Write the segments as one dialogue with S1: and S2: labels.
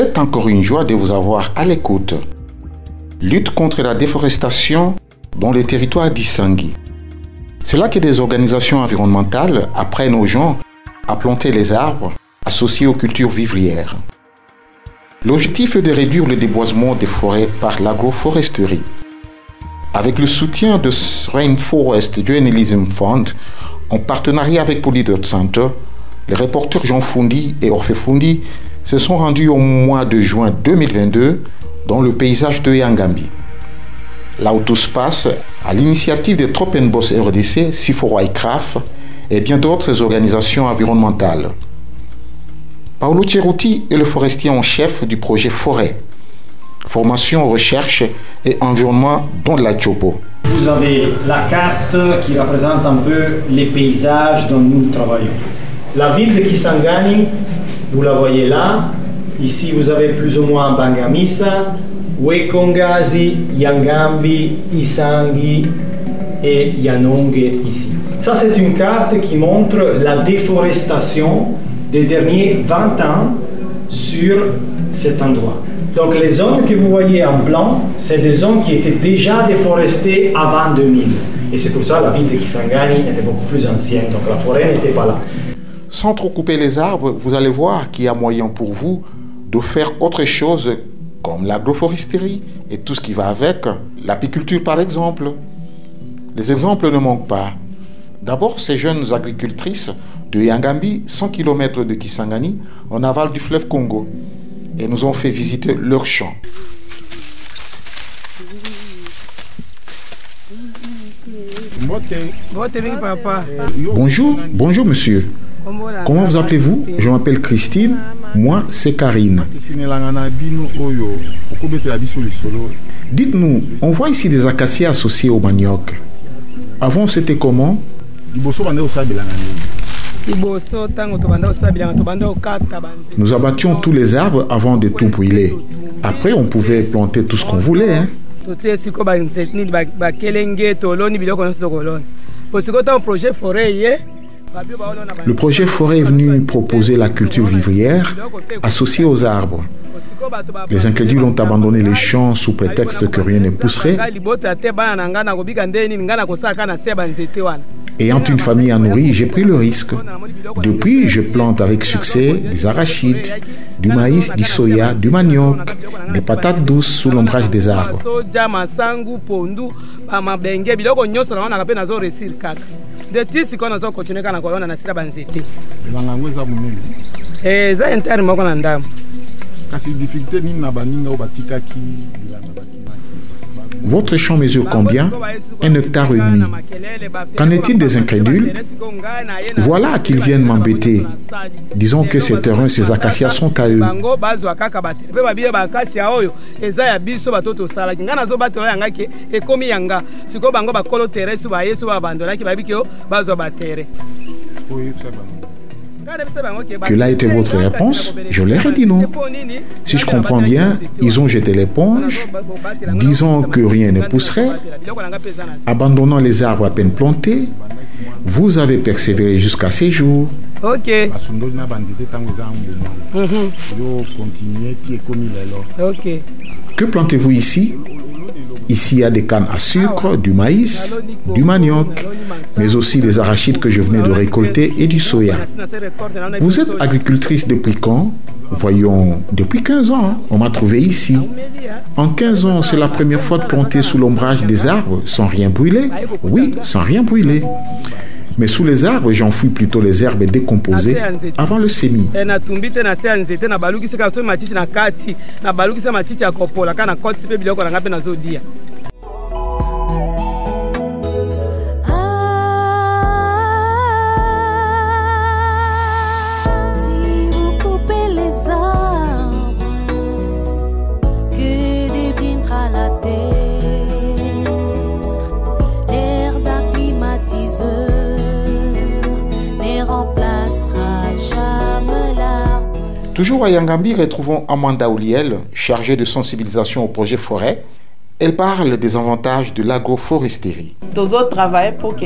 S1: C'est encore une joie de vous avoir à l'écoute. Lutte contre la déforestation dans les territoires d'Issangui. C'est là que des organisations environnementales apprennent aux gens à planter les arbres associés aux cultures vivrières. L'objectif est de réduire le déboisement des forêts par l'agroforesterie. Avec le soutien de Rainforest Journalism Fund, en partenariat avec Polydot Center, les reporters Jean Fundi et Orphée Fundi se sont rendus au mois de juin 2022 dans le paysage de Yangambi. Là à l'initiative de Tropenbos RDC, Siforo Craft et bien d'autres organisations environnementales. Paolo Ceruti est le forestier en chef du projet Forêt, formation, recherche et environnement dans la Chopo.
S2: Vous avez la carte qui représente un peu les paysages dont nous travaillons. La ville de Kisangani vous la voyez là. Ici, vous avez plus ou moins Bangamisa, Wekongazi, Yangambi, Isangi et Yanonge ici. Ça, c'est une carte qui montre la déforestation des derniers 20 ans sur cet endroit. Donc les zones que vous voyez en blanc, c'est des zones qui étaient déjà déforestées avant 2000. Et c'est pour ça que la ville de Kisangani était beaucoup plus ancienne, donc la forêt n'était pas là.
S1: Sans trop couper les arbres, vous allez voir qu'il y a moyen pour vous de faire autre chose comme l'agroforesterie et tout ce qui va avec, l'apiculture par exemple. Les exemples ne manquent pas. D'abord, ces jeunes agricultrices de Yangambi, 100 km de Kisangani, en aval du fleuve Congo, et nous ont fait visiter leurs champs. Bonjour, bonjour monsieur. Comment vous appelez-vous Je m'appelle Christine. Moi, c'est Karine. Dites-nous, on voit ici des acacias associés au manioc. Avant, c'était comment Nous abattions tous les arbres avant de tout brûler. Après, on pouvait planter tout ce qu'on voulait. Hein. Le projet Forêt est venu proposer la culture vivrière associée aux arbres. Les incrédules ont abandonné les champs sous prétexte que rien ne pousserait. Ayant une famille à nourrir, j'ai pris le risque. Depuis, je plante avec succès des arachides, du maïs, du soya, du manioc, des patates douces sous l'ombrage des arbres.
S3: de ti sikoyo nazo continue kaka na koyona na sila banzete
S4: elanga yango eza monene.
S3: Eh, eza interne moko na ndambo.
S4: Kasi difficulté nini na baninga oyo batikaki?
S1: Votre champ mesure combien Un hectare et demi. Qu'en est-il des incrédules Voilà qu'ils viennent m'embêter. Disons que ces terrains, ces acacias sont à eux. Quelle a été votre réponse Je leur ai dit non. Si je comprends bien, ils ont jeté l'éponge, disant que rien ne pousserait, abandonnant les arbres à peine plantés. Vous avez persévéré jusqu'à ces jours.
S2: Ok.
S1: Ok. Que plantez-vous ici? Ici, il y a des cannes à sucre, du maïs, du manioc, mais aussi des arachides que je venais de récolter et du soya. Vous êtes agricultrice depuis quand? Voyons, depuis 15 ans, on m'a trouvé ici. En 15 ans, c'est la première fois de planter sous l'ombrage des arbres sans rien brûler. Oui, sans rien brûler. Mais sous les arbres, j'enfouis plutôt les herbes décomposées avant le semis. Toujours à Yangambi, retrouvons Amanda Ouliel, chargée de sensibilisation au projet forêt. Elle parle des avantages de l'agroforesterie.
S5: Tozo travaille pour que.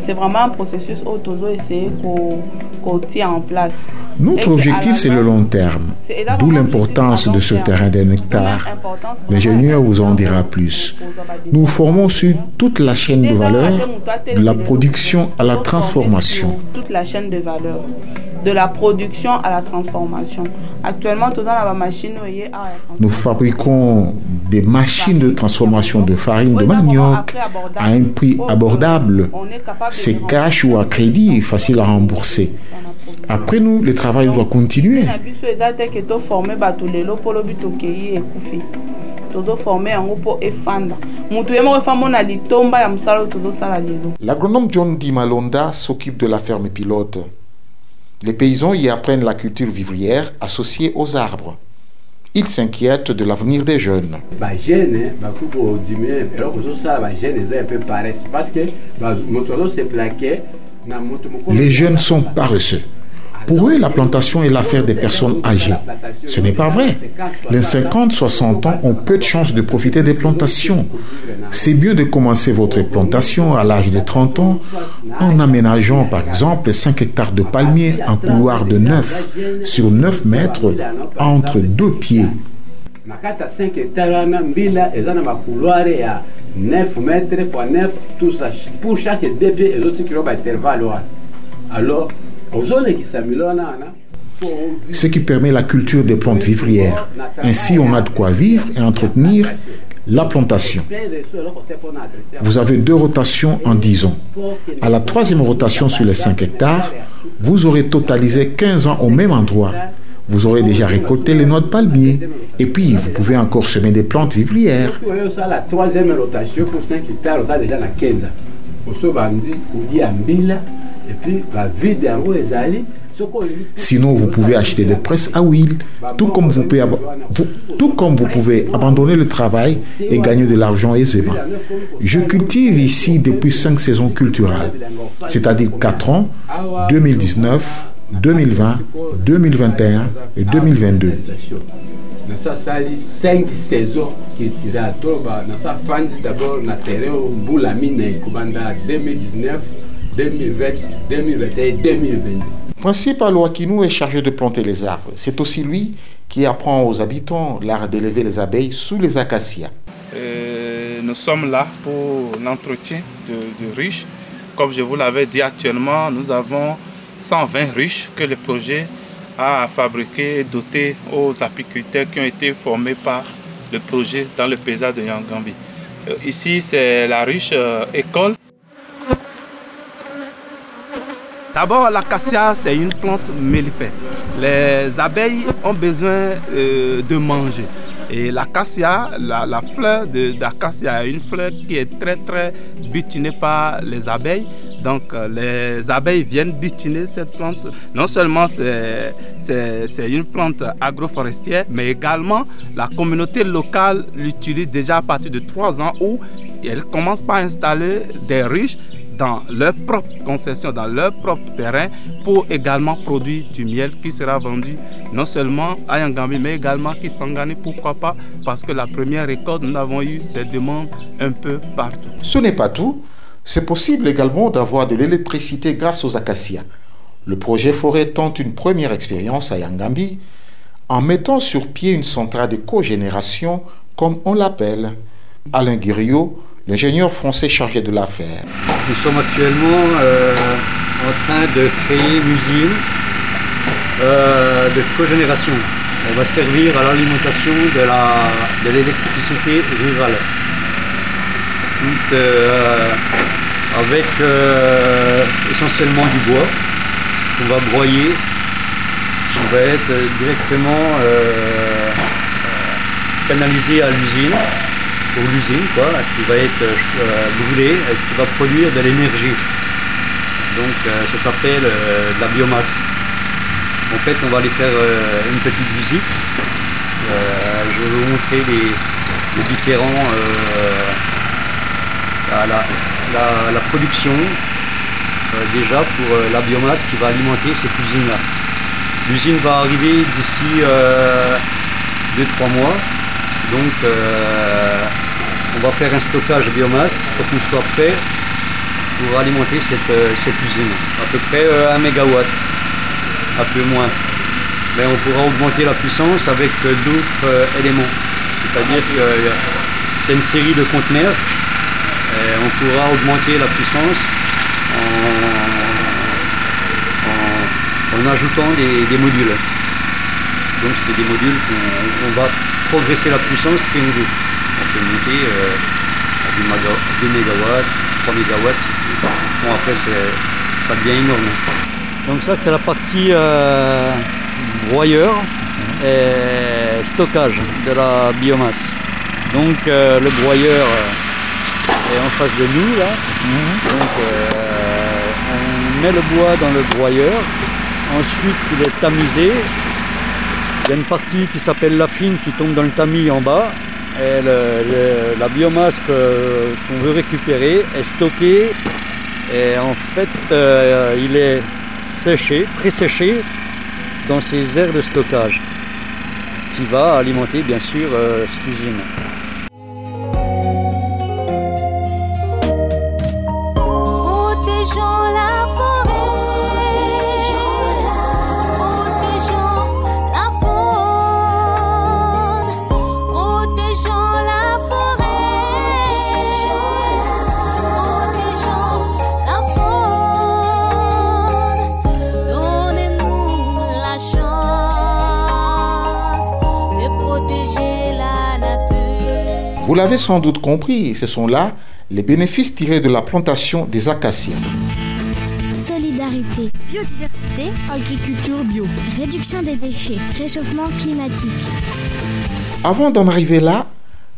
S5: C'est vraiment un processus où Tozo essaie qu'on tient en place.
S1: Notre objectif, c'est le long terme, d'où l'importance de ce terrain d'un hectare. L'ingénieur vous en dira plus. Nous formons sur toute la chaîne de valeur, de la production à la transformation.
S5: Toute la chaîne de valeur de la production à la transformation. Actuellement,
S1: nous fabriquons des machines de transformation de farine de manioc à un prix abordable. C'est cash ou à crédit, facile à rembourser. Après nous, le travail doit continuer. L'agronome John Dimalonda s'occupe de la ferme pilote. Les paysans y apprennent la culture vivrière associée aux arbres. Ils s'inquiètent de l'avenir des jeunes. Les jeunes sont paresseux. Pour eux, la plantation est l'affaire des personnes âgées. Ce n'est pas vrai. Les 50-60 ans ont peu de chances de profiter des plantations. C'est mieux de commencer votre plantation à l'âge de 30 ans en aménageant par exemple 5 hectares de palmiers en couloir de 9 sur 9 mètres entre deux pieds. 9 mètres 9 tout ça pour chaque deux pieds et autres alors ce qui permet la culture des plantes vivrières. Ainsi, on a de quoi vivre et entretenir la plantation. Vous avez deux rotations en 10 ans. À la troisième rotation sur les 5 hectares, vous aurez totalisé 15 ans au même endroit. Vous aurez déjà récolté les noix de palmier. Et puis, vous pouvez encore semer des plantes vivrières. La troisième rotation pour 5 hectares, déjà la 15. Sinon, vous pouvez acheter des presses à huile, tout comme vous pouvez, tout comme vous pouvez abandonner le travail et gagner de l'argent aisément. Je cultive ici depuis cinq saisons culturelles, c'est-à-dire 4 ans, 2019, 2020, 2021 et 2022. 5 saisons d'abord na terrain 2019 2020, 2021 2022. Principal Wakinou est chargé de planter les arbres. C'est aussi lui qui apprend aux habitants l'art d'élever les abeilles sous les acacias.
S6: Nous sommes là pour l'entretien de, de ruches. Comme je vous l'avais dit actuellement, nous avons 120 ruches que le projet a fabriquées et dotées aux apiculteurs qui ont été formés par le projet dans le paysage de Yangambi. Euh, ici, c'est la ruche euh, école D'abord, l'acacia, c'est une plante mellifère. Les abeilles ont besoin euh, de manger. Et l'acacia, la, fleur d'acacia est une fleur qui est très très butinée par les abeilles. Donc euh, les abeilles viennent butiner cette plante. Non seulement c'est une plante agroforestière, mais également la communauté locale l'utilise déjà à partir de 3 ans où elle commence par installer des ruches dans leur propre concession, dans leur propre terrain, pour également produire du miel qui sera vendu non seulement à Yangambi, mais également qui Kisangani, pourquoi pas, parce que la première récolte, nous avons eu des demandes un peu partout.
S1: Ce n'est pas tout. C'est possible également d'avoir de l'électricité grâce aux acacias. Le projet Forêt tente une première expérience à Yangambi en mettant sur pied une centrale de cogénération, comme on l'appelle. Alain Guiriot, l'ingénieur français chargé de l'affaire.
S7: Nous sommes actuellement euh, en train de créer une usine euh, de cogénération. Elle va servir à l'alimentation de l'électricité rurale. Euh, avec essentiellement du bois qu'on va broyer, qui va être directement canalisé à l'usine l'usine, quoi, qui va être euh, brûlée et qui va produire de l'énergie. Donc euh, ça s'appelle euh, la biomasse. En fait, on va aller faire une petite visite. je vais vous montrer les, différents la, production déjà pour la biomasse qui va alimenter cette usine-là. L'usine va arriver d'ici 2-3 mois. Donc on va faire un stockage biomasse pour qu'il soit prêt pour alimenter cette, euh, usine. À peu près 1 euh, MW, un peu moins. mais on pourra augmenter la puissance avec d'autres éléments. C'est-à-dire que c'est une série de conteneurs. On pourra augmenter la puissance en, ajoutant des, modules. Donc c'est des modules qu'on va progresser la puissance si on veut. On peut monter à 2 MW, 3 MW. Bon après ça devient énorme. Donc ça c'est la partie euh, broyeur et stockage de la biomasse. Donc euh, le broyeur est en face de nous là. Donc euh, on met le bois dans le broyeur. Ensuite il est tamisé. Il y a une partie qui s'appelle la fine qui tombe dans le tamis en bas. Et la biomasse qu'on veut récupérer est stockée. Et en fait euh, il est séché, pré-séché dans ces aires de stockage qui va alimenter bien sûr euh, cette usine.
S1: Vous l'avez sans doute compris, ce sont là les bénéfices tirés de la plantation des acacias.
S8: Solidarité, biodiversité, agriculture bio, réduction des déchets, réchauffement climatique.
S1: Avant d'en arriver là,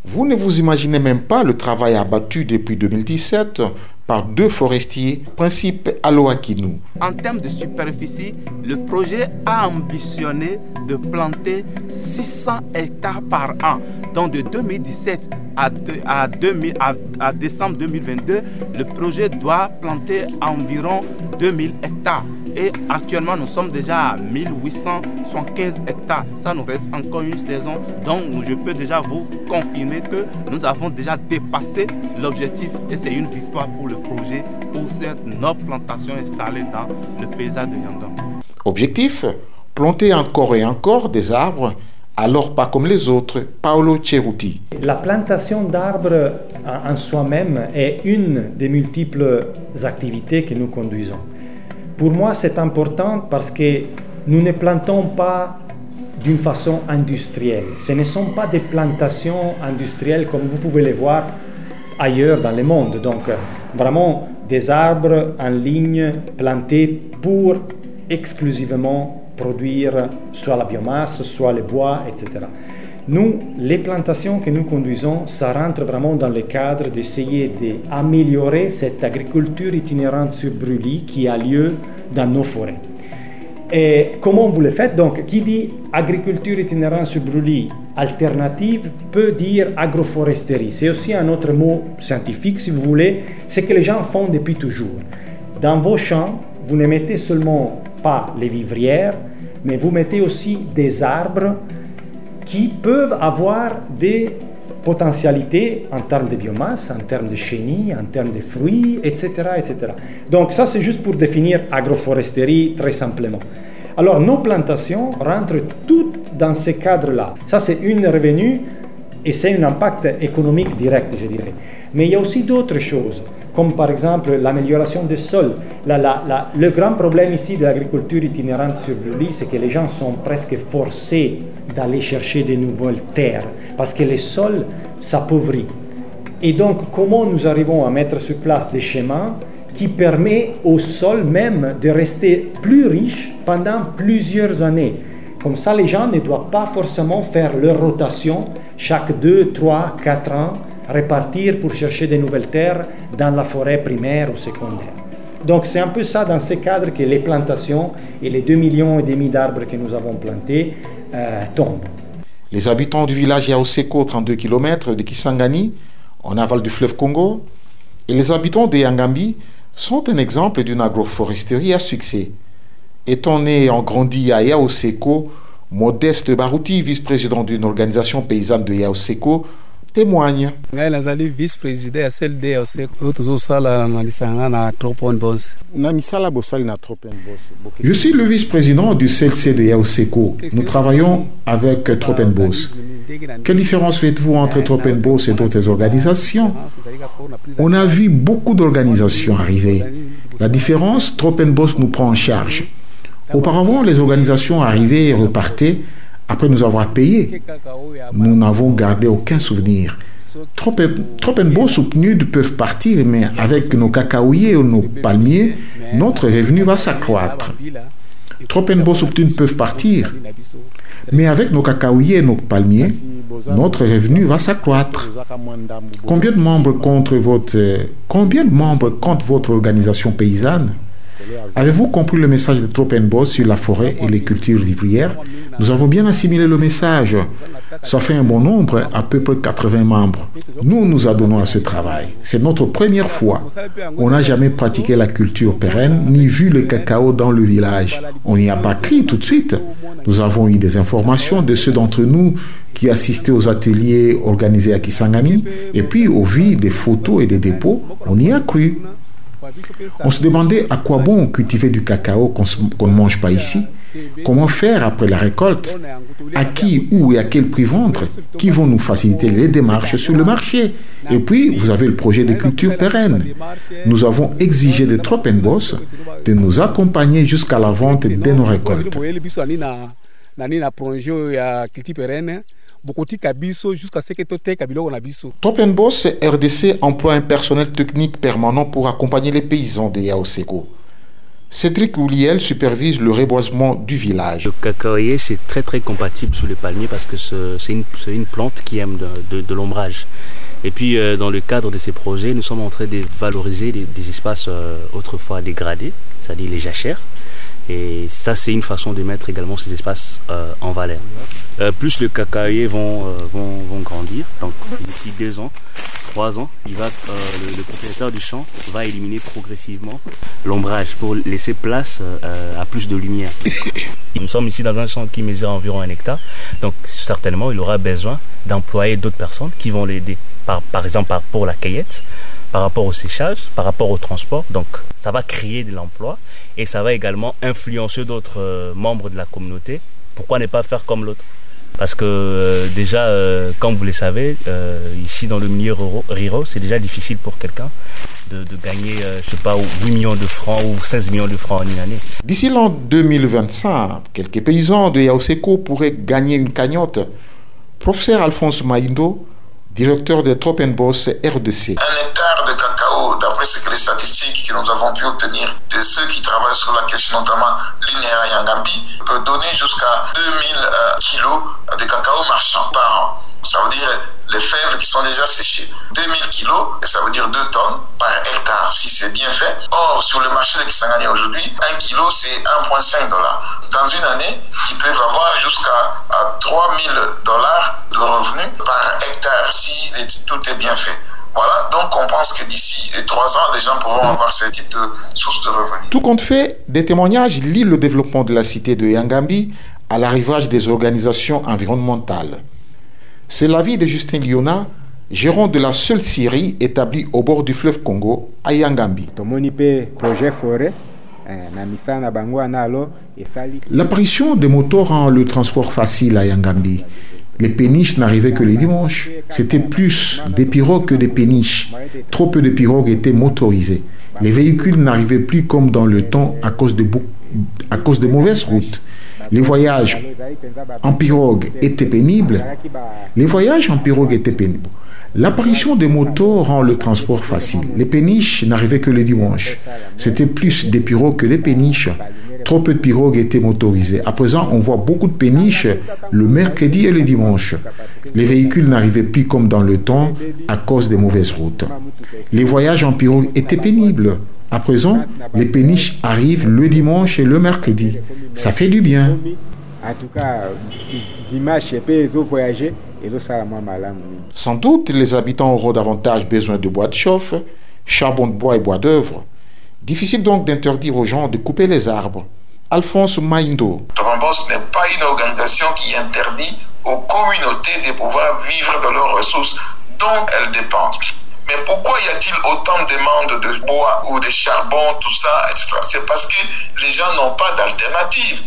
S1: vous ne vous imaginez même pas le travail abattu depuis 2017 par deux forestiers, Principe Aloakinu.
S6: En termes de superficie, le projet a ambitionné de planter 600 hectares par an. Donc de 2017 à, à, décembre 2022, le projet doit planter environ 2000 hectares. Et actuellement, nous sommes déjà à 1875 hectares. Ça nous reste encore une saison. Donc, je peux déjà vous confirmer que nous avons déjà dépassé l'objectif et c'est une victoire pour le projet, pour cette noble plantation installée dans le paysage de Yandong.
S1: Objectif Planter encore et encore des arbres alors pas comme les autres. Paolo Ceruti.
S2: La plantation d'arbres en soi-même est une des multiples activités que nous conduisons. Pour moi, c'est important parce que nous ne plantons pas d'une façon industrielle. Ce ne sont pas des plantations industrielles comme vous pouvez les voir ailleurs dans le monde. Donc, vraiment des arbres en ligne plantés pour exclusivement produire soit la biomasse, soit le bois, etc. Nous, les plantations que nous conduisons, ça rentre vraiment dans le cadre d'essayer d'améliorer cette agriculture itinérante sur brûlis qui a lieu dans nos forêts. Et comment vous le faites? Donc, qui dit agriculture itinérante sur brûlis alternative peut dire agroforesterie. C'est aussi un autre mot scientifique, si vous voulez. C'est que les gens font depuis toujours. Dans vos champs, vous ne mettez seulement pas les vivrières, mais vous mettez aussi des arbres qui peuvent avoir des potentialités en termes de biomasse, en termes de chenilles, en termes de fruits, etc. etc. Donc ça, c'est juste pour définir agroforesterie très simplement. Alors nos plantations rentrent toutes dans ce cadre-là. Ça, c'est une revenu et c'est un impact économique direct, je dirais. Mais il y a aussi d'autres choses comme par exemple l'amélioration des sols. le grand problème ici de l'agriculture itinérante sur lit, c'est que les gens sont presque forcés d'aller chercher de nouvelles terres parce que les sols s'appauvrissent. Et donc, comment nous arrivons à mettre sur place des schémas qui permettent au sol même de rester plus riche pendant plusieurs années? Comme ça, les gens ne doivent pas forcément faire leur rotation chaque 2, 3, 4 ans répartir pour chercher de nouvelles terres dans la forêt primaire ou secondaire. Donc c'est un peu ça dans ce cadre que les plantations et les 2 millions et demi d'arbres que nous avons plantés euh, tombent.
S1: Les habitants du village Yaoseko, 32 km de Kisangani, en aval du fleuve Congo, et les habitants de Yangambi sont un exemple d'une agroforesterie à succès. Étant né et en grandi à Yaoseko, Modeste Barouti, vice-président d'une organisation paysanne de Yaoseko, témoigne. Je suis le vice-président du CLC de Yaoseko. Nous travaillons avec Tropenbos. Quelle différence faites-vous entre Tropenbos et d'autres organisations On a vu beaucoup d'organisations arriver. La différence, Tropenbos nous prend en charge. Auparavant, les organisations arrivaient et repartaient après nous avoir payé. Nous n'avons gardé aucun souvenir. Tropenbos ou PNUD peuvent partir, mais avec nos cacaoyers ou nos palmiers, notre revenu va s'accroître. Tropenbos ou PNUD peuvent partir, mais avec nos cacaoyers et nos palmiers, notre revenu va s'accroître. Combien de membres compte votre, combien de membres votre organisation paysanne? Avez-vous compris le message de Tropenbos sur la forêt et les cultures vivrières Nous avons bien assimilé le message. Ça fait un bon nombre, à peu près 80 membres. Nous nous adonnons à ce travail. C'est notre première fois. On n'a jamais pratiqué la culture pérenne ni vu le cacao dans le village. On n'y a pas crié tout de suite. Nous avons eu des informations de ceux d'entre nous qui assistaient aux ateliers organisés à Kisangani et puis au vu des photos et des dépôts, on y a cru. On se demandait à quoi bon cultiver du cacao qu'on ne mange pas ici Comment faire après la récolte À qui, où et à quel prix vendre Qui vont nous faciliter les démarches sur le marché Et puis, vous avez le projet de culture pérenne. Nous avons exigé de Tropenbos de nous accompagner jusqu'à la vente de nos récoltes. Topenbos RDC emploie un personnel technique permanent pour accompagner les paysans de Yaoseko. Cédric Ouliel supervise le reboisement du village.
S9: Le cacaoyer, c'est très très compatible sous le palmier parce que c'est une, une, plante qui aime de, de, l'ombrage. Et puis, euh, dans le cadre de ces projets, nous sommes en train de valoriser des, des espaces euh, autrefois dégradés, c'est-à-dire les jachères. Et ça, c'est une façon de mettre également ces espaces euh, en valeur. Euh, plus le cacaoyer vont, euh, vont, vont, grandir, donc d'ici deux ans, trois ans, le, propriétaire du champ va éliminer progressivement l'ombrage pour laisser place à plus de lumière. Nous sommes ici dans un champ qui mesure environ un hectare, donc certainement il aura besoin d'employer d'autres personnes qui vont l'aider, par, exemple pour la cueillette, par rapport au séchage, par rapport au transport. Donc ça va créer de l'emploi et ça va également influencer d'autres euh, membres de la communauté. Pourquoi ne pas faire comme l'autre? Parce que euh, déjà, euh, comme vous le savez, ici dans le milieu rural, c'est déjà difficile pour quelqu'un de, gagner, je sais pas, 8 millions de francs ou 16 millions de francs en une année.
S1: D'ici l'an 2025, quelques paysans de Yaoseko pourraient gagner une cagnotte. Professeur Alphonse Maindo, directeur de Tropenbos RDC.
S10: Un hectare de cacao, d'après ce que les statistiques que nous avons pu obtenir de ceux qui travaillent sur la question, notamment l'INEA Yangambi, peut donner jusqu'à 2000 euh, kilos de cacao marchand par an. Ça veut dire les fèves qui sont déjà séchées. 2000 kilos, ça veut dire 2 tonnes par hectare, si c'est bien fait. Or, sur le marché de Kisangani aujourd'hui, 1 kilo, c'est 1,5 dollars. Dans une année, ils peuvent avoir jusqu'à 3000 dollars de revenus par hectare, si tout est bien fait. Voilà, donc on pense que d'ici trois ans, les gens pourront avoir ce type de source de revenus.
S1: Tout compte fait, des témoignages lient le développement de la cité de Yangambi à l'arrivage des organisations environnementales. C'est l'avis de Justin Liona, gérant de la seule scierie établie au bord du fleuve Congo, à Yangambi. L'apparition des motos rend le transport facile à Yangambi. Les péniches n'arrivaient que les dimanches. C'était plus des pirogues que des péniches. Trop peu de pirogues étaient motorisées. Les véhicules n'arrivaient plus comme dans le temps à cause de, à cause de mauvaises routes. Les voyages en pirogue étaient pénibles. Les voyages en pirogue étaient pénibles. L'apparition des motos rend le transport facile. Les péniches n'arrivaient que les dimanches. C'était plus des pirogues que des péniches. Trop peu de pirogues étaient motorisées. À présent, on voit beaucoup de péniches le mercredi et le dimanche. Les véhicules n'arrivaient plus comme dans le temps à cause des mauvaises routes. Les voyages en pirogue étaient pénibles. À présent, les péniches arrivent le dimanche et le mercredi. Ça fait du bien.
S11: En tout cas, dimanche, je voyager
S1: sans doute, les habitants auront davantage besoin de bois de chauffe, charbon de bois et bois d'œuvre. Difficile donc d'interdire aux gens de couper les arbres. Alphonse Maindo.
S10: Trombos n'est pas une organisation qui interdit aux communautés de pouvoir vivre de leurs ressources dont elles dépendent. Mais pourquoi y a-t-il autant de demandes de bois ou de charbon, tout ça, etc. C'est parce que les gens n'ont pas d'alternative.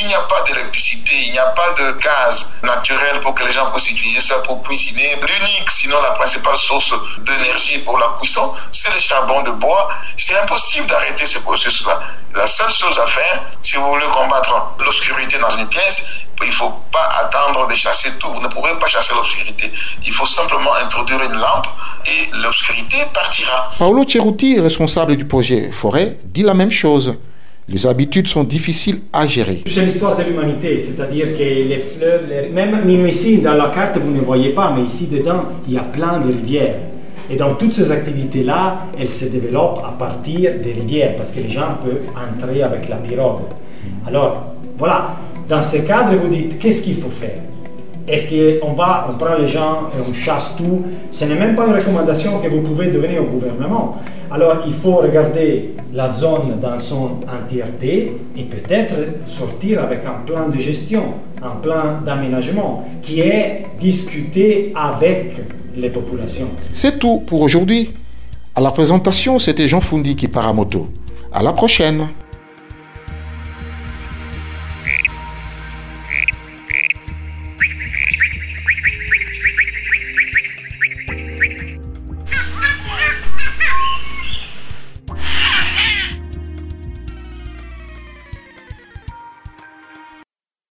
S10: Il n'y a pas d'électricité, il n'y a pas de gaz naturel pour que les gens puissent utiliser ça pour cuisiner. L'unique, sinon la principale source d'énergie pour la cuisson, c'est le charbon de bois. C'est impossible d'arrêter ce processus-là. La seule chose à faire, si vous voulez combattre l'obscurité dans une pièce, il ne faut pas attendre de chasser tout. Vous ne pourrez pas chasser l'obscurité. Il faut simplement introduire une lampe et l'obscurité partira.
S1: Paolo Ceruti, responsable du projet Forêt, dit la même chose. Les habitudes sont difficiles à gérer.
S2: C'est l'histoire de l'humanité, c'est-à-dire que les fleuves, même, ici dans la carte, vous ne voyez pas, mais ici dedans, il y a plein de rivières. Et donc toutes ces activités-là, elles se développent à partir des rivières, parce que les gens peuvent entrer avec la pirogue. Alors, voilà, dans ce cadre, vous dites, qu'est-ce qu'il faut faire? Est-ce qu'on va, on prend les gens et on chasse tout? Ce n'est même pas une recommandation que vous pouvez donner au gouvernement. Alors il faut regarder la zone dans son entièreté et peut-être sortir avec un plan de gestion, un plan d'aménagement qui est discuté avec les populations.
S1: C'est tout pour aujourd'hui. À la présentation, c'était Jean Fundi qui part à moto. À la prochaine.